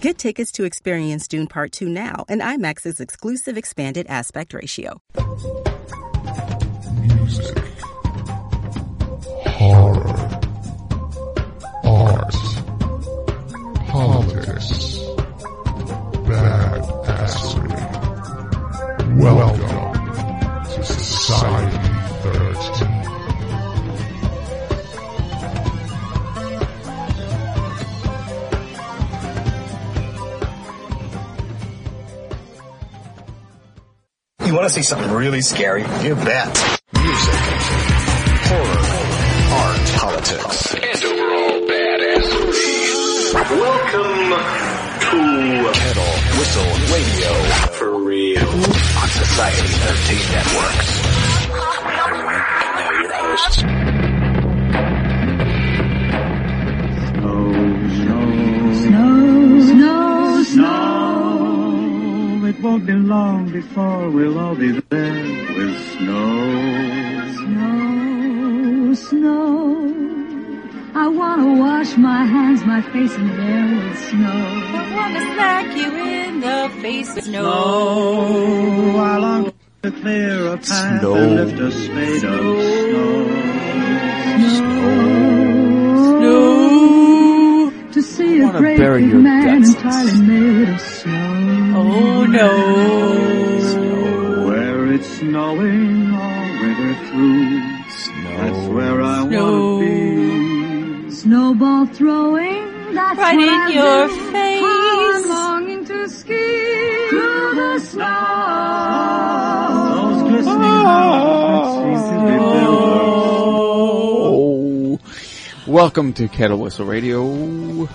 Get tickets to experience Dune Part 2 now and IMAX's exclusive expanded aspect ratio. Music. Horror. Art. Politics. Badassery. Welcome to Society You want to see something really scary? You bet. Music, horror, art, politics, and overall badassery. Welcome to Kettle Whistle Radio For Real on Society 13 Networks. Hi everyone, and now your hosts. Won't be long before we'll all be there with snow. Snow, snow. I wanna wash my hands, my face and hair with snow. I wanna smack you in the face with snow. Snow, I long to clear a path Snow. and lift a spade of snow. Snow. To wanna bury your man guts. entirely made of snow. Oh no. Where it's snowing all winter through. Snow. That's where I wanna be. Snowball throwing, that's Right what in I your do. face. I'm longing to ski through the snow. Those glistening mountains Welcome to Kettle Whistle Radio, The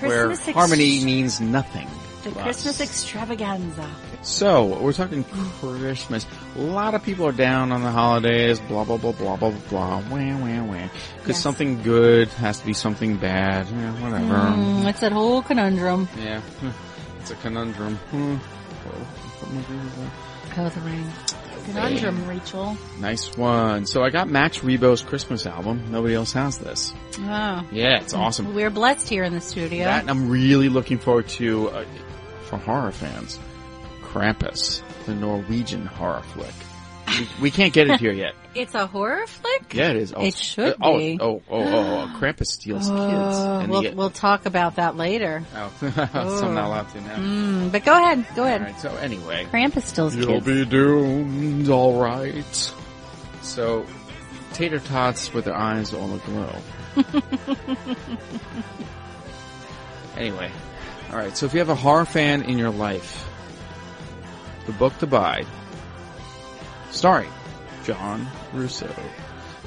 where Christmas ex- harmony means nothing. The to us. Christmas extravaganza. So, we're talking Christmas. A lot of people are down on the holidays, blah, blah, blah, blah, blah, blah, wah, wah, wah. Because Yes. something good has to be something bad. Yeah, whatever. Mm, it's that whole conundrum. Yeah, it's a conundrum. Hmm. Oh, the rain. Conundrum, Rachel. Nice one. So I got Max Rebo's Christmas album. Nobody else has this. Oh. Yeah, it's awesome. We're blessed here in the studio. That I'm really looking forward to uh, for horror fans. Krampus, the Norwegian horror flick. We, we can't get it here yet. it's a horror flick? Yeah, it is. Oh, It should uh, oh, be. Oh, oh, oh, oh, Krampus steals kids. Oh, And we'll, he get- we'll talk about that later. oh, so I'm not allowed to now. Mm, but go ahead, go ahead. Alright, so anyway. Krampus steals kids. You'll kids. be doomed, alright. So, tater tots with their eyes on the glow. anyway, alright, so if you have a horror fan in your life, the book to buy, starring John Russo,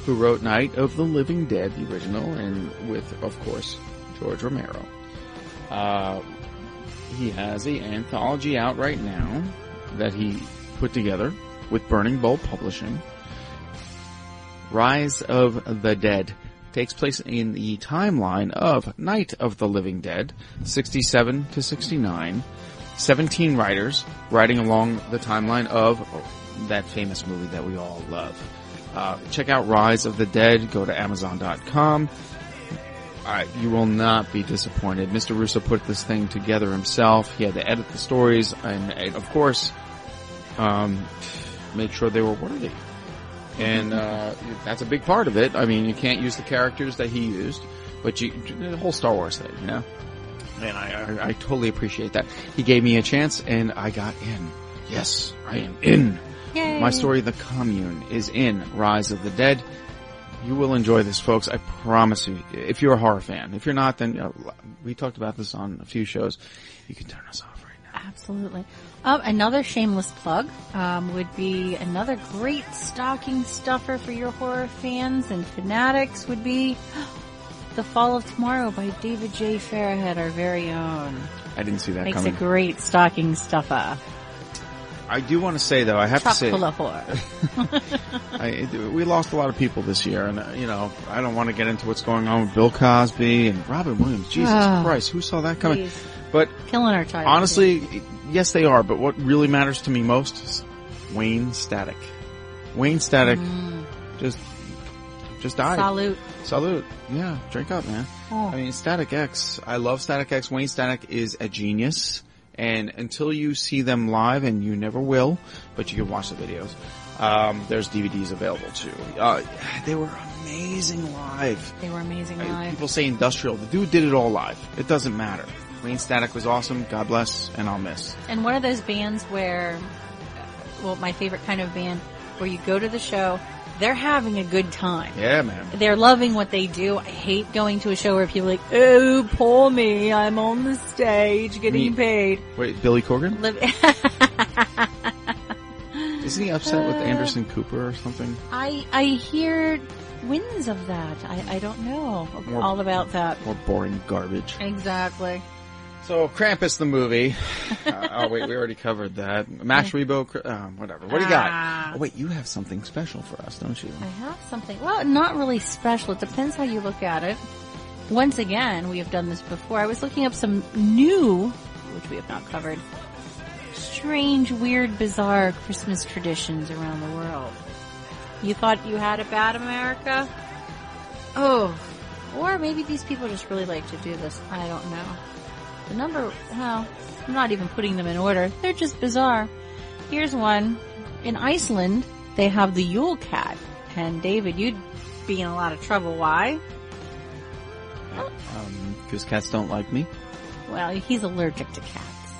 who wrote Night of the Living Dead, the original, and with, of course, George Romero. Uh, he has a anthology out right now that he put together with Burning Bulb Publishing. Rise of the Dead takes place in the timeline of Night of the Living Dead, 67 to 69. 17 writers writing along the timeline of that famous movie that we all love. Uh, check out Rise of the Dead. Go to Amazon.com. You will not be disappointed. Mr. Russo put this thing together himself. He had to edit the stories and, and of course, um, make sure they were worthy. And, uh, that's a big part of it. I mean, you can't use the characters that he used, but you, the whole Star Wars thing, you know? And I, I, I totally appreciate that. He gave me a chance and I got in. Yes, I am in. Yay. My story, The Commune, is in Rise of the Dead. You will enjoy this, folks. I promise you. If you're a horror fan, if you're not, then you know, we talked about this on a few shows. You can turn us off right now. Absolutely. Um, another shameless plug um, would be another great stocking stuffer for your horror fans and fanatics would be The Fall of Tomorrow by David J. Farrahead, our very own. I didn't see that Makes coming. a great stocking stuffer. I do want to say though, I have to say, Chock full of horror. I, we lost a lot of people this year, and you know, I don't want to get into what's going on with Bill Cosby and Robin Williams. Jesus Ah. Christ, who saw that coming? But Killing our child. honestly, yes, they are. But what really matters to me most is Wayne Static. Wayne Static just just died. Salute. Salute. Yeah, drink up, man. Oh. I mean, Static X. I love Static X. Wayne Static is a genius, and until you see them live, and you never will, but you can watch the videos. Um, there's DVDs available too. Uh, they were amazing live. They were amazing live. People say industrial. The dude did it all live. It doesn't matter. Wayne Static was awesome. God bless, and I'll miss. And one of those bands where, well, my favorite kind of band, where you go to the show, they're having a good time. Yeah, man. They're loving what they do. I hate going to a show where people are like, oh, poor me, I'm on the stage getting Me- paid. Wait, Billy Corgan? Isn't he upset with Anderson Cooper or something? I, I hear winds of that. I, I don't know More- all about that. More boring garbage. Exactly. So Krampus the movie. uh, oh wait, we already covered that. Max Rebo, uh, whatever. What do you got? Ah. Oh wait, you have something special for us, don't you? I have something. Well, not really special. It depends how you look at it. Once again, we have done this before. I was looking up some new, which we have not covered, strange, weird, bizarre Christmas traditions around the world. You thought you had it bad, America? Oh. Or maybe these people just really like to do this. I don't know. The number, well, I'm not even putting them in order. They're just bizarre. Here's one. In Iceland, they have the Yule Cat. And David, you'd be in a lot of trouble. Why? Um, because cats don't like me. Well, he's allergic to cats.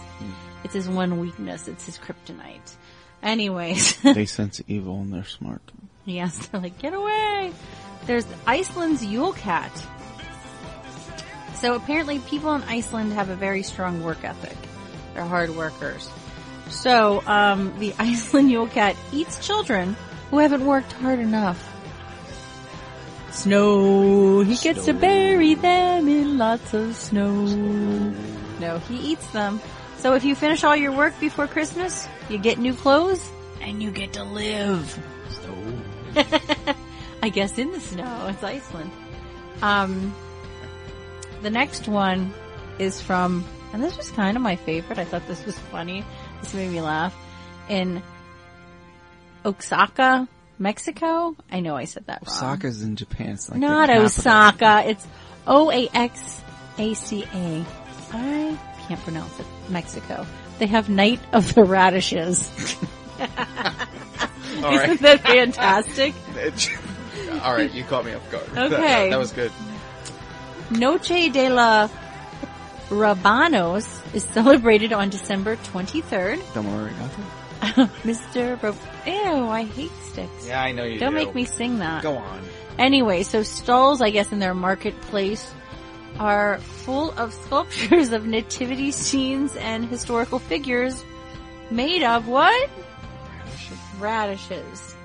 It's his one weakness. It's his kryptonite. Anyways, they sense evil and they're smart. yes, they're like, get away. There's Iceland's Yule Cat. So apparently people in Iceland have a very strong work ethic. They're hard workers. So, um, the Iceland Yule Cat eats children who haven't worked hard enough. Snow. He gets to bury them in lots of snow. No, he eats them. So if you finish all your work before Christmas, you get new clothes and you get to live. I guess in the snow. It's Iceland. Um, the next one is from, and this was kind of my favorite. I thought this was funny. This made me laugh. In Oaxaca, Mexico. I know I said that wrong. Osaka's in Japan. It's like Not. Osaka. It's O A X A C A. I can't pronounce it. Mexico. They have Night of the Radishes. Isn't that fantastic? All right, you caught me off guard. That- Okay. that, that was good. Noche de la Rabanos is celebrated on December 23rd. Don't worry about that. Mr. Ro- Ew, I hate sticks. Yeah, I know you Don't do. make me sing that. Go on. Anyway, so stalls, I guess, in their marketplace are full of sculptures of nativity scenes and historical figures made of what? Radishes. Radishes.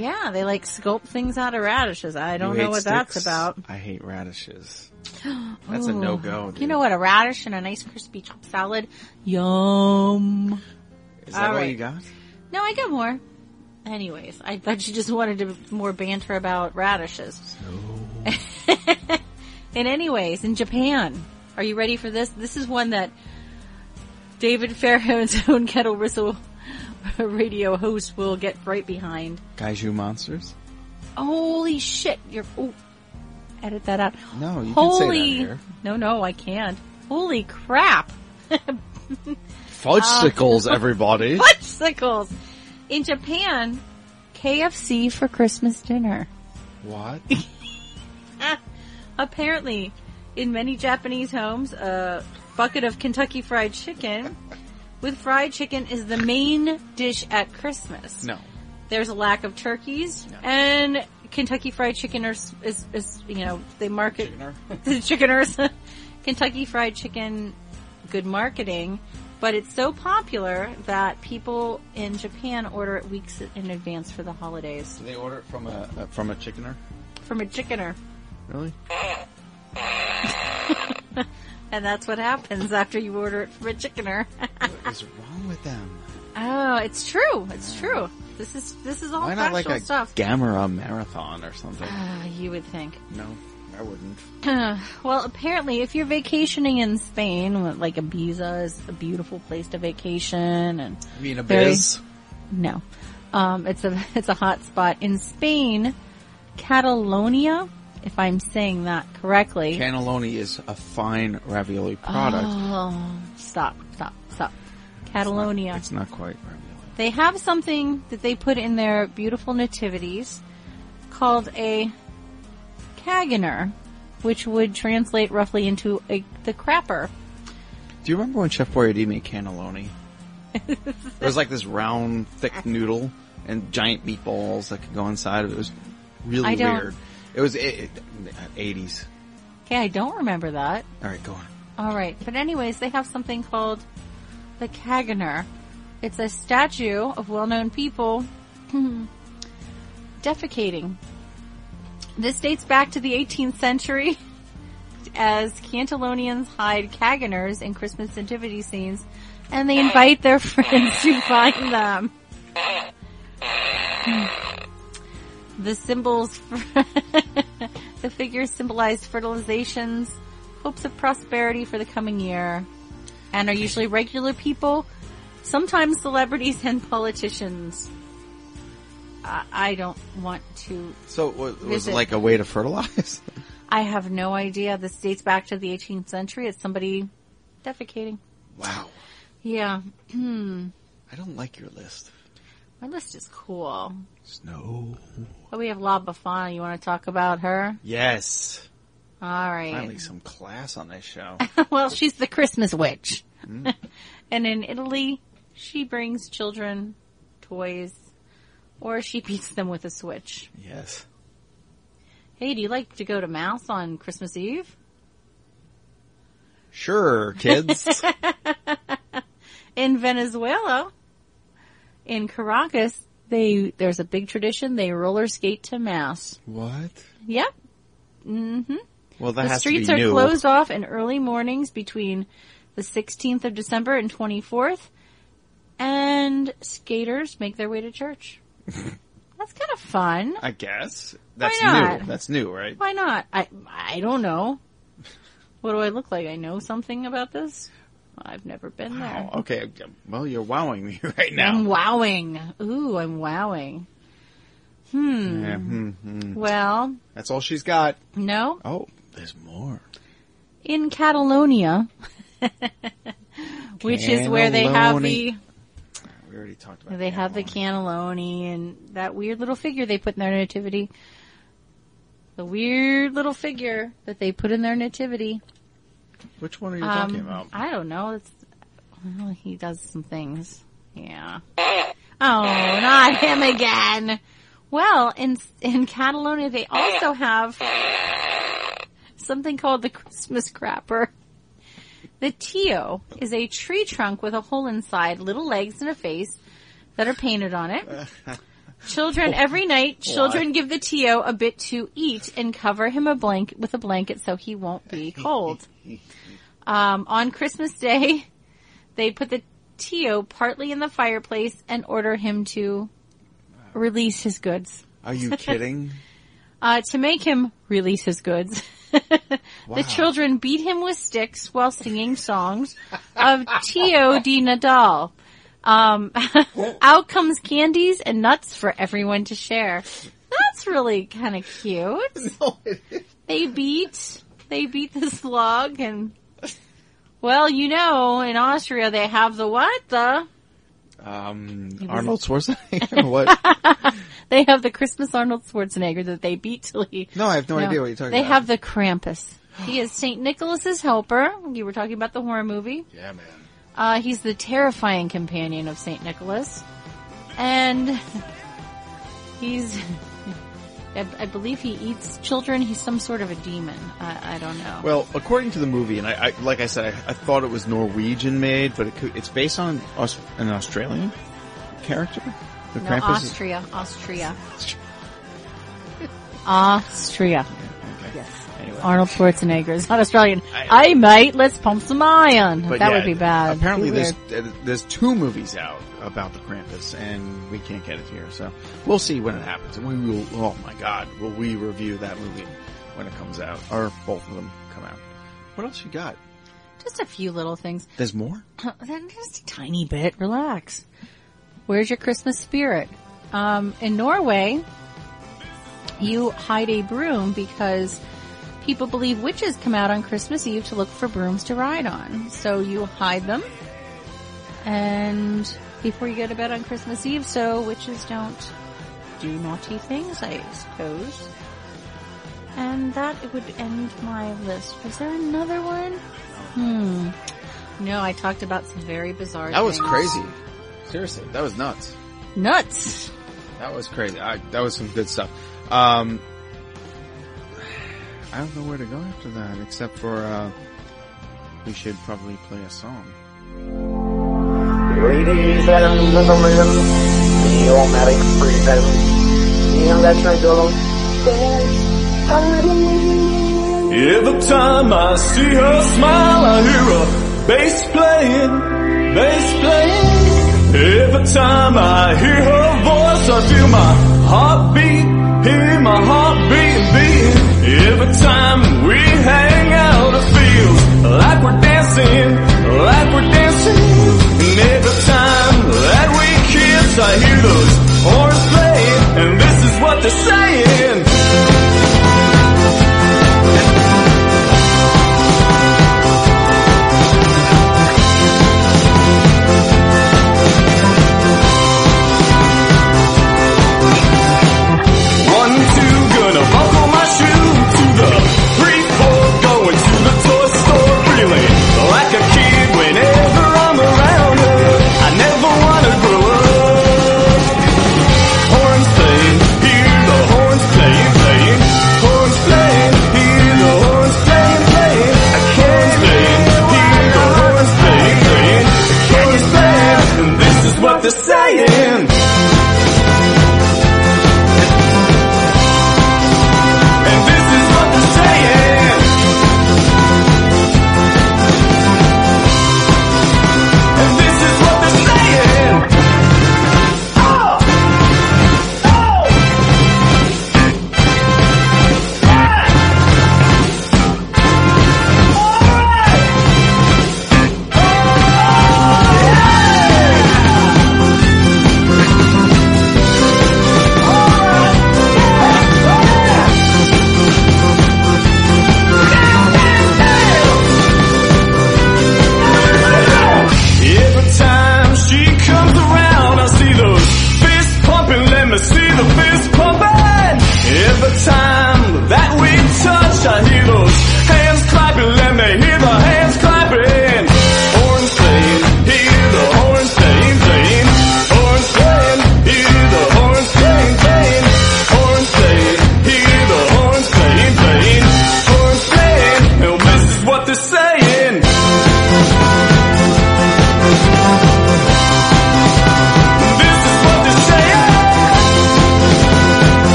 Yeah, they like sculpt things out of radishes. I don't You know hate what that's sticks? about. I hate radishes. That's a no-go. You know what? A radish and a nice crispy chopped salad. Yum. Is that All all right. you got? No, I got more. Anyways, I thought you just wanted to more banter about radishes. and anyways, in Japan, are you ready for this? This is one that David Fairhound's own Kettle Whistle radio host will get right behind. Kaiju monsters? Holy shit! You're edit that out. No, you Holy can say that here. no, no, I can't. Holy crap! Fudgesicles, uh, everybody. Fudgesicles! In Japan, KFC for Christmas dinner. What? Apparently, in many Japanese homes, a bucket of Kentucky Fried Chicken with fried chicken is the main dish at Christmas. No. There's a lack of turkeys, and Kentucky Fried Chicken is, is, is you know, they market the chickeners. Kentucky Fried Chicken, good marketing, but it's so popular that people in Japan order it weeks in advance for the holidays Do they order it from a uh, from a chickener? from a chickener. Really? And that's what happens after you order it from a chickener. What is wrong with them? Oh, it's true. It's true. This is this is all Why not like a stuff. Gamera marathon or something? Ah, you would think. no, I wouldn't. well, apparently, if you're vacationing in Spain, like Ibiza is a beautiful place to vacation, and I mean, a biz. no, um, it's a it's a hot spot in Spain, Catalonia, if I'm saying that correctly. Cannelloni is a fine ravioli product. Oh, stop, stop, stop. Catalonia. It's not quite ravioli. They have something that they put in their beautiful nativities called a caganer, which would translate roughly into a, the crapper. Do you remember when Chef Boyardee made cannelloni? it was like this round, thick noodle and giant meatballs that could go inside of it. It was really I don't- weird. It was it, it, 80s. Okay, I don't remember that. All right, go on. All right, but anyways, they have something called the Caganer. It's a statue of well-known people defecating. This dates back to the 18th century as Cantalonians hide Caganers in Christmas nativity scenes and they invite their friends to find them. The symbols, the figures symbolized fertilizations, hopes of prosperity for the coming year, and are usually regular people, sometimes celebrities and politicians. I, I don't want to. So wa- was Visit. it like a way to fertilize? I have no idea. This dates back to the 18th century. It's somebody defecating. wow. Yeah. I don't like your list. My list is cool. Snow. Oh, we have La Befana. You want to talk about her? Yes. All right. Finally some class on this show. well, she's the Christmas witch. Hmm? and in Italy, she brings children toys or she beats them with a switch. yes. Hey, do you like to go to mass on Christmas Eve? Sure, kids. In Venezuela, in Caracas, they there's a big tradition. They roller skate to mass. what? Yep. Mm-hmm. Well, that The streets to are new. closed off in early mornings between the 16th of December and 24th, and skaters make their way to church. That's kind of fun. I guess. That's not? new. That's new, right? Why not? I I don't know. What do I look like? I know something about this. I've never been there. Oh, okay. Well, you're wowing me right now. I'm wowing. Ooh, I'm wowing. Hmm. Yeah, hmm, hmm. Well, That's all she's got. no. Oh, there's more. In Catalonia, which is where they have the We already talked about. they have the cannelloni. cannelloni and that weird little figure they put in their nativity. The weird little figure that they put in their nativity. Which one are you Um, talking about? I don't know. It's well, he does some things. Yeah. Oh, not him again. Well, in in Catalonia, they also have something called the Christmas crapper. The tio is a tree trunk with a hole inside, little legs and a face that are painted on it. Children every night, children give the tio a bit to eat and cover him a blanket with a blanket so he won't be cold. Um, on Christmas Day, they put the tio partly in the fireplace and order him to release his goods. Are you kidding? Uh, to make him release his goods, the children beat him with sticks while singing songs of Tio de Nadal. Um, out comes candies and nuts for everyone to share. That's really kind of cute. They beat, they beat the slug and, well, you know, in Austria they have the what? The, Um, Arnold Schwarzenegger? what? they have the Christmas Arnold Schwarzenegger that they beat till he No, I have no, No, idea what you're talking they about. They have the Krampus. He is Saint Nicholas's helper. You were talking about the horror movie. Yeah, man. Uh, he's the terrifying companion of Saint Nicholas, and he's. I, I believe he eats children. He's some sort of a demon. I, I don't know. Well, according to the movie, and I, I like I said, I, I thought it was Norwegian made, but it could, it's based on Aus- an Australian character. The no, Krampus is- Austria, Austria, Austria. Okay. Yes. Anyway. Arnold Schwarzenegger is not Australian. I mate, let's pump some iron. That yeah, would be bad. Apparently, Too there's uh, there's two movies out about the Krampus, and we can't get it here. So we'll see when it happens. And we will. Oh my God, will we review that movie when it comes out, or both of them come out? What else you got? just a few little things. There's more. Then just a tiny bit. Relax. Where's your Christmas spirit? Um, in Norway, you hide a broom because people believe witches come out on Christmas Eve to look for brooms to ride on. So you hide them, and before you go to bed on Christmas Eve, so witches don't do naughty things, I suppose. And that would end my list. Was there another one? Hmm. No, I talked about some very bizarre. That was crazy. Seriously, that was nuts. Nuts. That was crazy. I, that was some good stuff. Um, I don't know where to go after that, except for uh, we should probably play a song. Ladies and gentlemen, presents Every time I see her smile, I hear a bass playing, bass playing. Every time I hear her voice, I feel my heartbeat, hear my heartbeat beating. Every time we hang out, it feels like we're dancing, like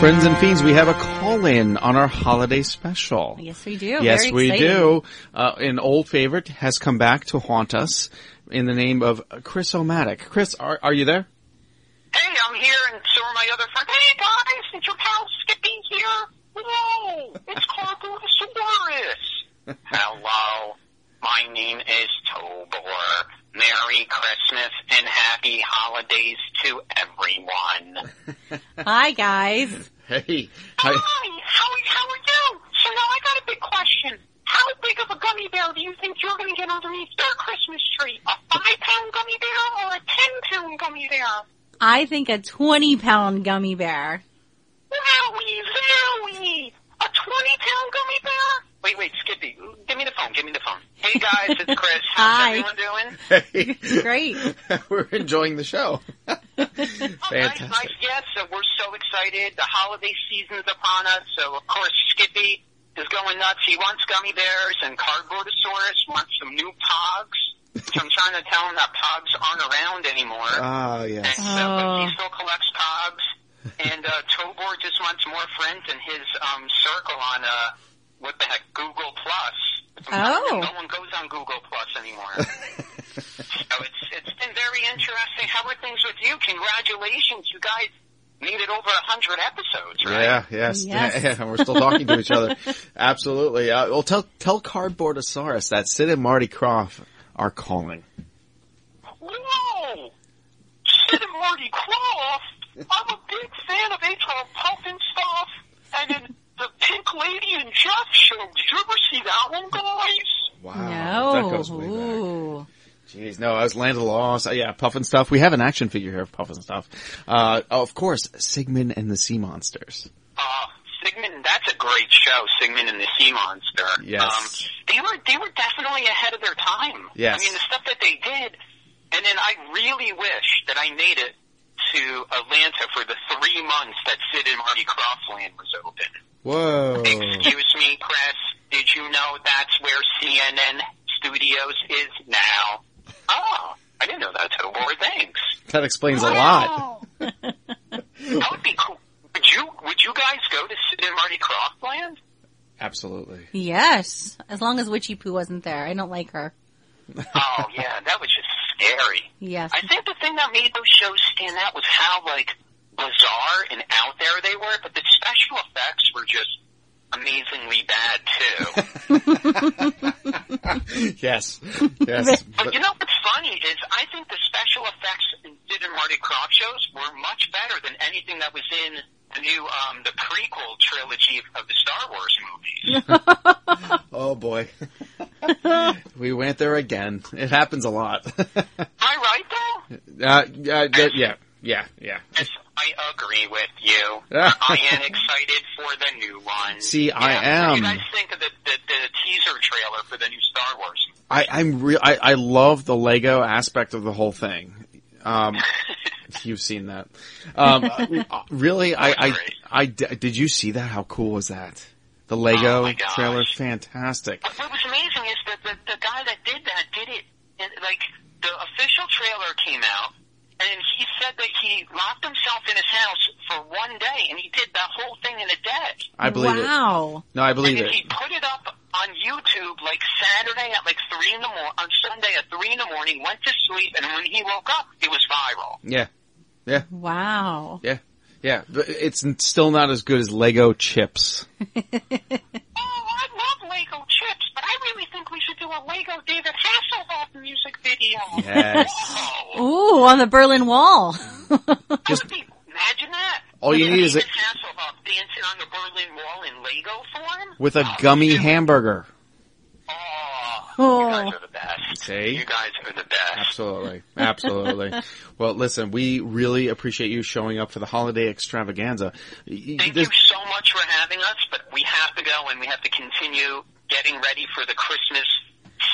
friends, and fiends, we have a call-in on our holiday special. Yes, we do. Yes, Very we exciting. do. Uh, an old favorite has come back to haunt us in the name of Chris Omatic. Chris, are, are you there? Hey, I'm here, and so are my other friends. Hey, guys, it's your pal Skippy here. Whoa, it's Carbosaurus. Hello, my name is Tobor. Merry Christmas and happy holidays to everyone. Hi, guys. Hey. Hi. Hi, how, how are you? So now I got a big question. How big of a gummy bear do you think you're going to get underneath their Christmas tree? A five pound gummy bear or a ten pound gummy bear? I think a 20 pound gummy bear. Wowie zowie! A 20 pound gummy bear? Wait, wait, Skippy, give me the phone, give me the phone. Hey guys, it's Chris. How's Hi. everyone doing? Hey, Great. we're enjoying the show. Oh, nice, Fantastic. nice. Yes, so we're so excited. The holiday season's upon us, so of course Skippy is going nuts. He wants gummy bears and Cardboardosaurus wants some new pogs. So I'm trying to tell him that pogs aren't around anymore. Oh yes. And so, but he Oh. still collects pogs. And uh, Tobor just wants more friends in his um, circle on uh, what the heck, Google Plus. Oh. No one goes on Google Plus anymore. so it's it's been very interesting. How are things with you? Congratulations, you guys made it over a hundred episodes, right? Yeah, yes, Yes. Yeah, we're still talking to each other. Absolutely. Uh, well, tell tell Cardboardosaurus that Sid and Marty Krofft are calling. Whoa! Sid and Marty Krofft. I'm a big fan of H.R. Puffin stuff, and then the Pink Lady and Jeff show. Did you ever see that one, guys? Wow, that goes way back. Jeez, no, I was Land of the Lost. Uh, yeah, Pufnstuf. We have an action figure here of Pufnstuf. Uh, oh, of course, Sigmund and the Sea Monsters. Uh, Sigmund, that's a great show, Sigmund and the Sea Monster. Yes. Um, they were, they were definitely ahead of their time. Yes. I mean, the stuff that they did, and then I really wish that I made it to Atlanta for the three months that Sid and Marty Krofftland was open. Whoa. Excuse me, Chris, did you know that's where CNN Studios is now? Oh, I didn't know that, Tobor. Thanks. That explains a lot. That would be cool. Would you would you guys go to Sid and Marty Krofftland? Absolutely. Yes. As long as Witchiepoo wasn't there. I don't like her. Oh yeah, that was just scary. Yes. I think the thing that made those shows stand out was how like bizarre and out there they were, but the were just amazingly bad too. yes. Yes. But you know what's funny is I think the special effects in Sid and Marty Krofft shows were much better than anything that was in the new um the prequel trilogy of the Star Wars movies. oh boy. we went there again. It happens a lot. Am I right though? uh, yeah, yeah, yeah, yeah, yeah. I agree with you. I am excited for the new one. See, I Yeah, What do am. you guys think of the, the, the teaser trailer for the new Star Wars? I, I'm real. I, I love the Lego aspect of the whole thing. Um, you've seen that. Um, uh, really, I, I, I, did you see that? How cool was that? The Lego Oh trailer, fantastic. What was amazing is that the, the guy that did that did it, like the official trailer came out, and he said that he locked himself in his house for one day, and he did that whole thing in a day. I believe wow. it. No, I believe and it. he put it up on YouTube like Saturday at like three in the morning, on Sunday at three in the morning, went to sleep, and when he woke up, it was viral. Yeah, yeah, Wow. yeah, yeah. But it's still not as good as Lego chips. Oh, I love Lego chips, but I really think we should do a Lego David Hasselhoff music video. Yes. Oh, Ooh, on the Berlin Wall. Just imagine that. All you need is a- Hasselhoff dancing on the Berlin Wall in Lego form. with a oh, gummy hamburger. Oh, you guys oh. are the best. See? You guys are the best. Absolutely. Absolutely. well, listen, we really appreciate you showing up for the holiday extravaganza. Thank this- you so much for having us, but we have to go and we have to continue getting ready for the Christmas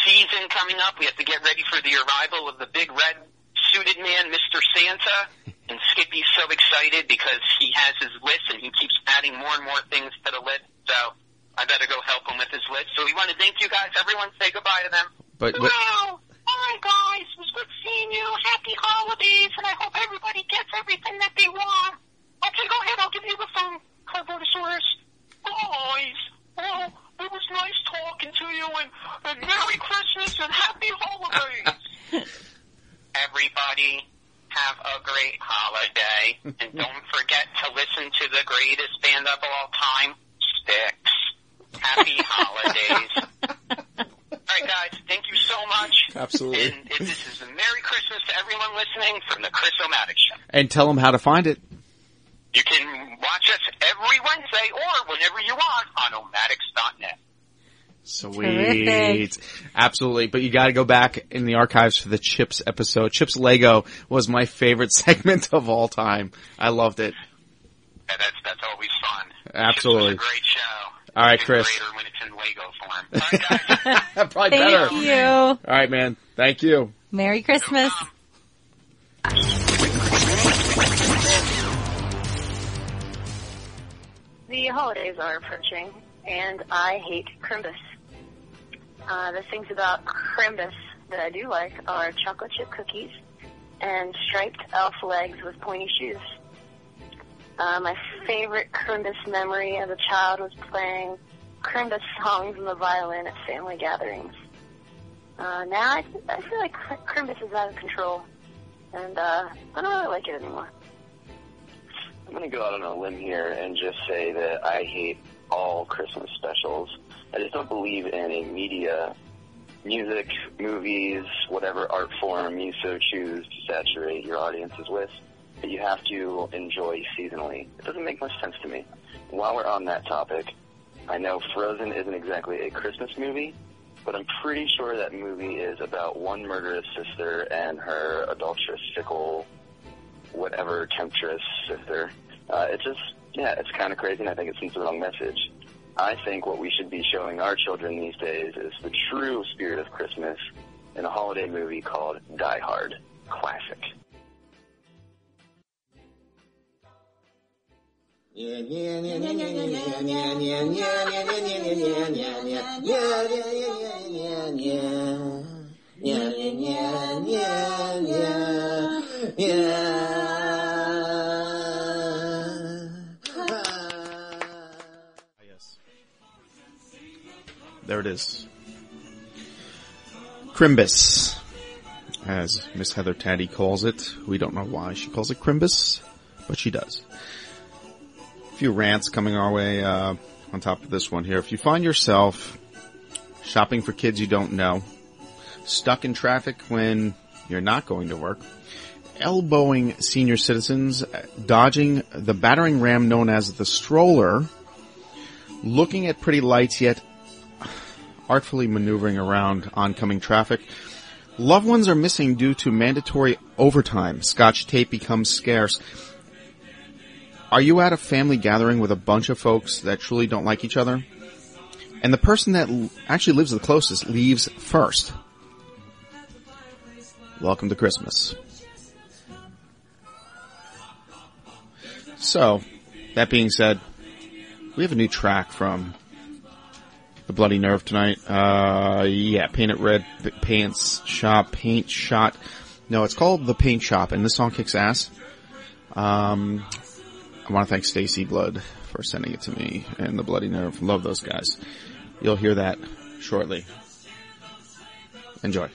season coming up. We have to get ready for the arrival of the big red suited man, Mr. Santa. And Skippy's so excited because he has his list and he keeps adding more and more things to the list. So I better go help him with his list. So we want to thank you guys. Everyone say goodbye to them. But, but Wow. All right, guys. It was good seeing you. Happy holidays, and I hope everybody gets everything that they want. Okay, go ahead. I'll give you the phone, Cardboardosaurus. Guys, oh, it was nice talking to you, and, and Merry Christmas and Happy Holidays. everybody, have a great holiday, and don't forget to listen to the greatest band of all time, Styx. Happy holidays. All right, guys. Thank you so much. Absolutely. And if this is a Merry Christmas to everyone listening from the Chris O'Matic Show. and tell them how to find it. You can watch us every Wednesday or whenever you want on omatics.net. Sweet. Terrific. Absolutely. But you gotta go back in the archives for the Chips episode. Chips Lego was my favorite segment of all time. I loved it. And that's that's always fun. Absolutely. It's a great show. All right, Even Chris. Greater when it's in Lego form. All right, guys. Probably Thank better. you. All right, man. Thank you. Merry Christmas. The holidays are approaching, and I hate Crimbus. Uh, the things about Crimbus that I do like are chocolate chip cookies and striped elf legs with pointy shoes. Uh, my favorite Crimbus memory as a child was playing Crimbus songs on the violin at family gatherings. Uh, now I, I feel like Crimbus is out of control, and uh, I don't really like it anymore. I'm to go out on a limb here and just say that I hate all Christmas specials. I just don't believe in a media, music, movies, whatever art form you so choose to saturate your audiences with, that you have to enjoy seasonally. It doesn't make much sense to me. While we're on that topic, I know Frozen isn't exactly a Christmas movie, but I'm pretty sure that movie is about one murderous sister and her adulterous, fickle, whatever temptress sister. Uh, it's just, yeah, it's kind of crazy, and I think it sends the wrong message. I think what we should be showing our children these days is the true spirit of Christmas in a holiday movie called Die Hard. Classic. There it is. Crimbus, as Miss Heather Taddy calls it. We don't know why she calls it Crimbus, but she does. Few rants coming our way uh, on top of this one here. If you find yourself shopping for kids you don't know, stuck in traffic when you're not going to work, elbowing senior citizens, dodging the battering ram known as the stroller, looking at pretty lights yet artfully maneuvering around oncoming traffic. Loved ones are missing due to mandatory overtime. Scotch tape becomes scarce. Are you at a family gathering with a bunch of folks that truly don't like each other? And the person that actually lives the closest leaves first. Welcome to Christmas. So, that being said, we have a new track from the Bloody Nerve tonight. Uh, yeah, Paint It Red, Pants Shop, Paint Shot. No, it's called The Paint Shop, and this song kicks ass. Um, I want to thank Stacy Blood for sending it to me and the Bloody Nerve. Love those guys. You'll hear that shortly. Enjoy.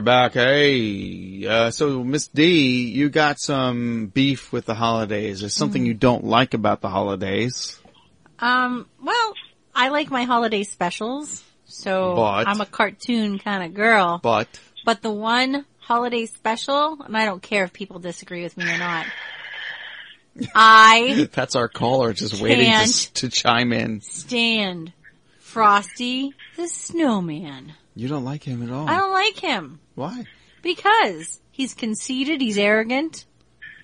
We're back. Hey, uh, so Miss D, you got some beef with the holidays. There's something Mm. you don't like about the holidays. Um, well, I like my holiday specials, so But- I'm a cartoon kind of girl. But But the one holiday special, and I don't care if people disagree with me or not, I that's our caller just waiting to, to chime in. stand Frosty the Snowman. You don't like him at all. I don't like him Why? because he's conceited, he's arrogant.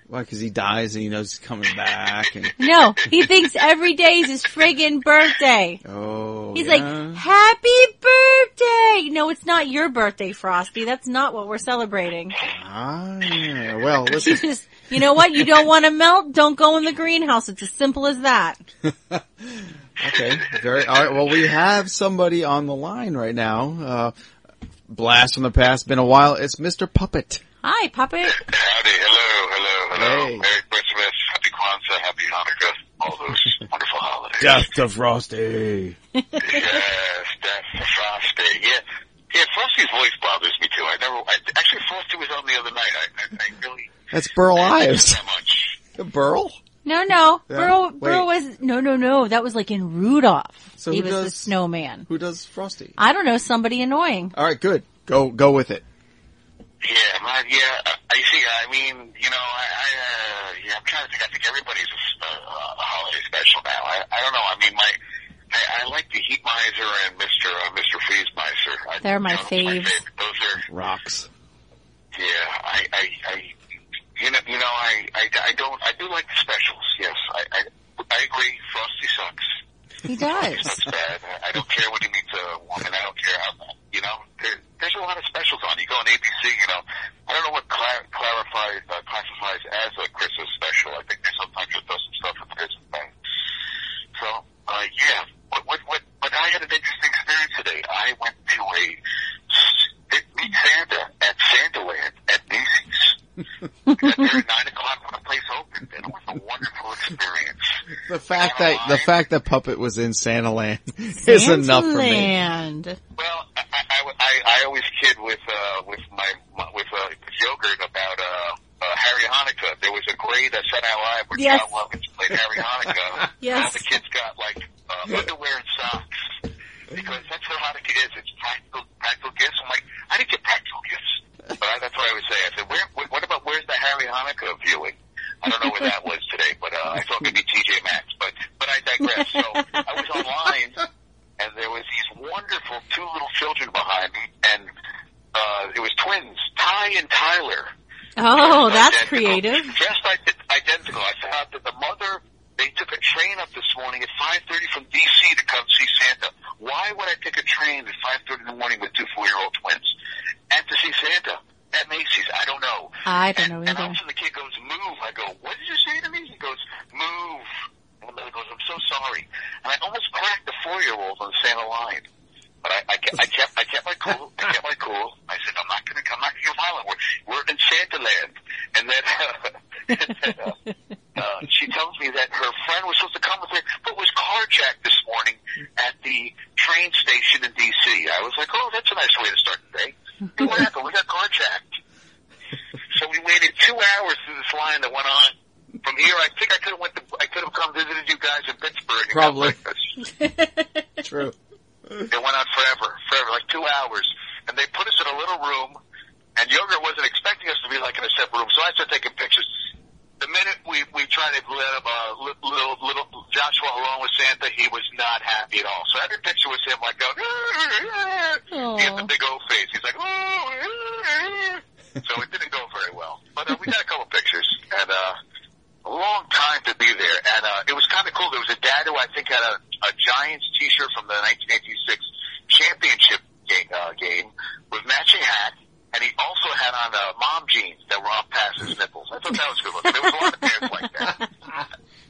Why? Because he dies and he knows he's coming back. And No, he thinks every day is his friggin' birthday. oh, He's yeah? like, happy birthday! No, it's not your birthday, Frosty. That's not what we're celebrating. ah, yeah. Well, listen. just, you know what? You don't want to melt? Don't go in the greenhouse. It's as simple as that. Okay, very. All right. Well, we have somebody on the line right now. Uh, blast from the past. Been a while. It's Mr. Puppet. Hi, puppet. Howdy, hello, hello, hello. Hey. Merry Christmas, Happy Kwanzaa, Happy Hanukkah, all those wonderful holidays. Death to Frosty. yes, that's Frosty. Yeah, yeah. Frosty's voice bothers me too. I never. I, actually, Frosty was on the other night. I, I, I really. That's Burl Ives. That much. Burl. No, no. Yeah, Burl, wait. Burl was, no, no, no. That was like in Rudolph. So he who was the does- snowman. Who does Frosty? I don't know, somebody annoying. All right, good. Go, go with it. Yeah, man. Yeah, uh, I see. I mean, you know, I, I uh, yeah, I'm trying to think. I think everybody's a, a, a holiday special now. I, I don't know. I mean, my. I, I like the Heat Miser and Mr. Uh, Mr. Freeze Miser. I, They're my you know, that's my faves. favorite. Those are Rocks. Yeah, I, I, I, you know, you know, I, I, I don't, I do like the specials. Yes, I, I, I agree. Frosty sucks. He does. That's bad. I, don't care what he means a woman. I don't care how, you know, there, there's a lot of specials on. You go on ABC, you know, I don't know what clar- clarifies, uh, classifies as a Christmas special. I think they sometimes just does some stuff with Christmas thing. So, uh, yeah, what, what, what, but I had an interesting experience today. I went to a Meet Santa at Santaland at Macy's. Got there at nine o'clock when the place opened, and it was a wonderful experience. The fact that the fact that Puppet was in Santa Land is enough for me. Santaland. Well, I, I, I, I always kid with uh, with my, my with uh, yogurt about uh, uh, Harry Hanukkah. There was a grade at Saturday Night Live where Yes. Jon Lovitz played Harry Hanukkah. Yes. All the kids got like uh, underwear and socks because that's what Hanukkah is. It's practical practical gifts. I'm like, I didn't get practical gifts, but I, that's what I would say. I said, where, where, what about where's the Harry Hanukkah viewing? I don't know where that was today, but uh, I thought maybe TJ Maxx. But but I digress. So I was online, and there was these wonderful two little children behind me, and uh, it was twins, Ty and Tyler. Oh, that's creative. Dressed ide- identical. I found out that the mother, they took a train up this morning at 5.30 from D.C. to come see Santa. Why would I take a train at 5.30 in the morning with two four-year-old twins? And to see Santa at Macy's, I don't know. I don't know And all either. of a sudden the kid goes, move. I go, what did you say to me? He goes, move. And the mother goes, I'm so sorry. And I almost cracked the four-year-old on the Santa line. But I, I, kept, I kept, I kept my cool. I kept my cool. I said, I'm not gonna, I'm not gonna get violent. We're, we're in Santa land. And then, uh, uh, she tells me that her friend was supposed to come with her, but was carjacked this morning at the train station in D.C. I was like, oh, that's a nice way to start the day. Hey, what happened? We got carjacked. So we waited two hours through this line that went on. From here, I think I could have went to, I could have come visited you guys in Pittsburgh. and got Probably. breakfast. True. It went on forever, forever, like two hours. And they put us in a little room, and Yogurt wasn't expecting us to be like in a separate room, so I started taking pictures. The minute we we tried to let him, uh, li- little little Joshua along with Santa, he was not happy at all. So every picture was him like going, he had the big O face. He's like, so it didn't go very well. But uh, we got a couple pictures, and uh, a long time to be there. And uh, it was kind of cool. There was a dad who I think had a, a Giants T-shirt from the 1986 championship game, uh, game with matching hat, and he also had on uh, mom jeans that were off past his nipples. I thought that was good looking. There was a lot of parents like that.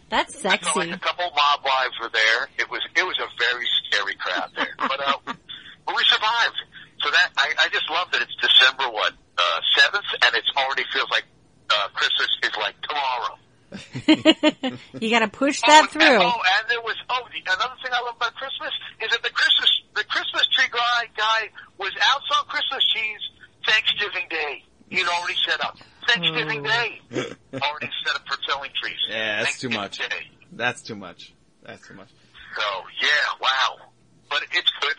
That's So like sexy. a couple mob wives were there. It was it was a very scary crowd there, but uh, but we survived. So that I, I just love that it's December what uh seventh, and it already feels like uh Christmas you got to push that through. And, oh, and there was oh, the, another thing I love about Christmas is that the Christmas the Christmas tree guy guy was out on Christmas cheese Thanksgiving Day. He'd already set up Thanksgiving Day. Already set up for selling trees. Yeah, that's too much. Day. That's too much. That's too much. So yeah, wow. But it's good.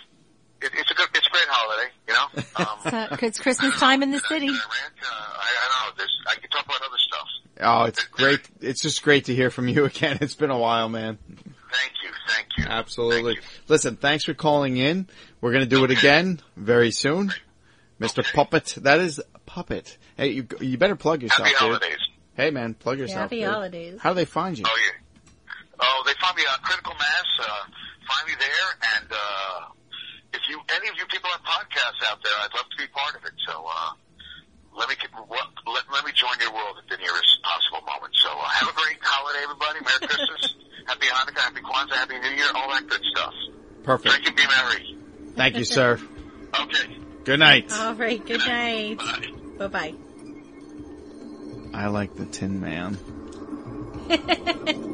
It, it's a good. It's a great holiday. You know. Um, So, it's Christmas time in the city. uh, I, I know. There's, I can talk about other stuff. Oh, it's great. It's just great to hear from you again. It's been a while, man. Thank you. Thank you. Absolutely. Listen, thanks for calling in. We're gonna do it again very soon. Mr. Puppet. That is Puppet. Hey, you, you better plug yourself, Happy dude. holidays. Hey man, plug yourself. Happy dude. holidays. How do they find you? Oh yeah. Oh, they find me on Critical Mass. Uh, find me there, and uh, if you any of you people have podcasts out there, I'd love to be part of it. So uh, let me get- what- let, let me join your world at the nearest possible moment. So uh, have a great holiday, everybody. Merry Christmas, Happy Hanukkah, Happy Kwanzaa, Happy New Year, all that good stuff. Perfect. Drink and be merry. Thank you, sir. Okay. Good night. All right. Good night. Bye bye. I like the Tin Man.